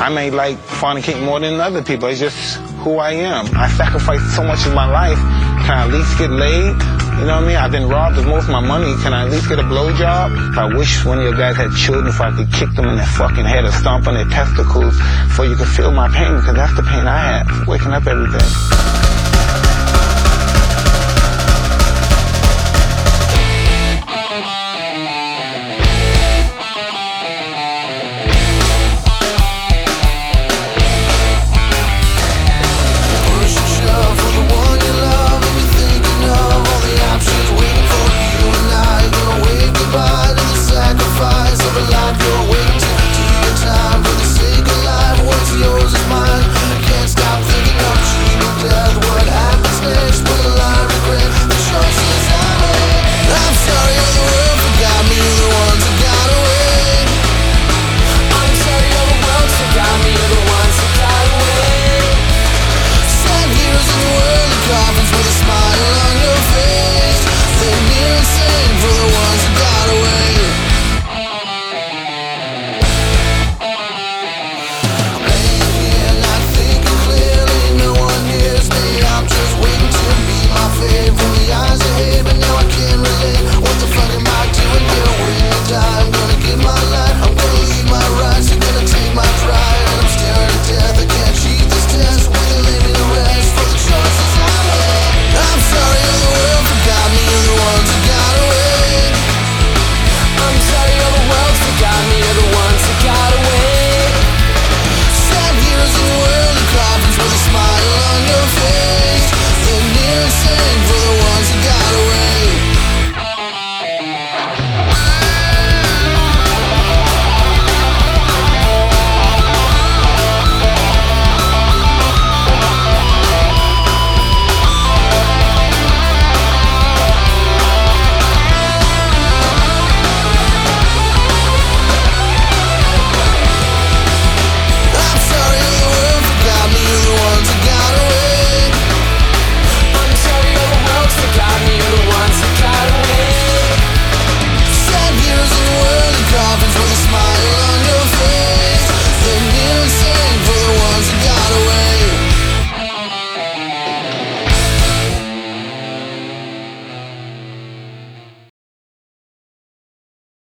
I may like fornicate more than other people. It's just who I am. I sacrificed so much of my life. Can I at least get laid? You know what I mean? I've been robbed of most of my money. Can I at least get a blowjob? I wish one of your guys had children if I could kick them in their fucking head or stomp on their testicles so you could feel my pain because that's the pain I have waking up every day.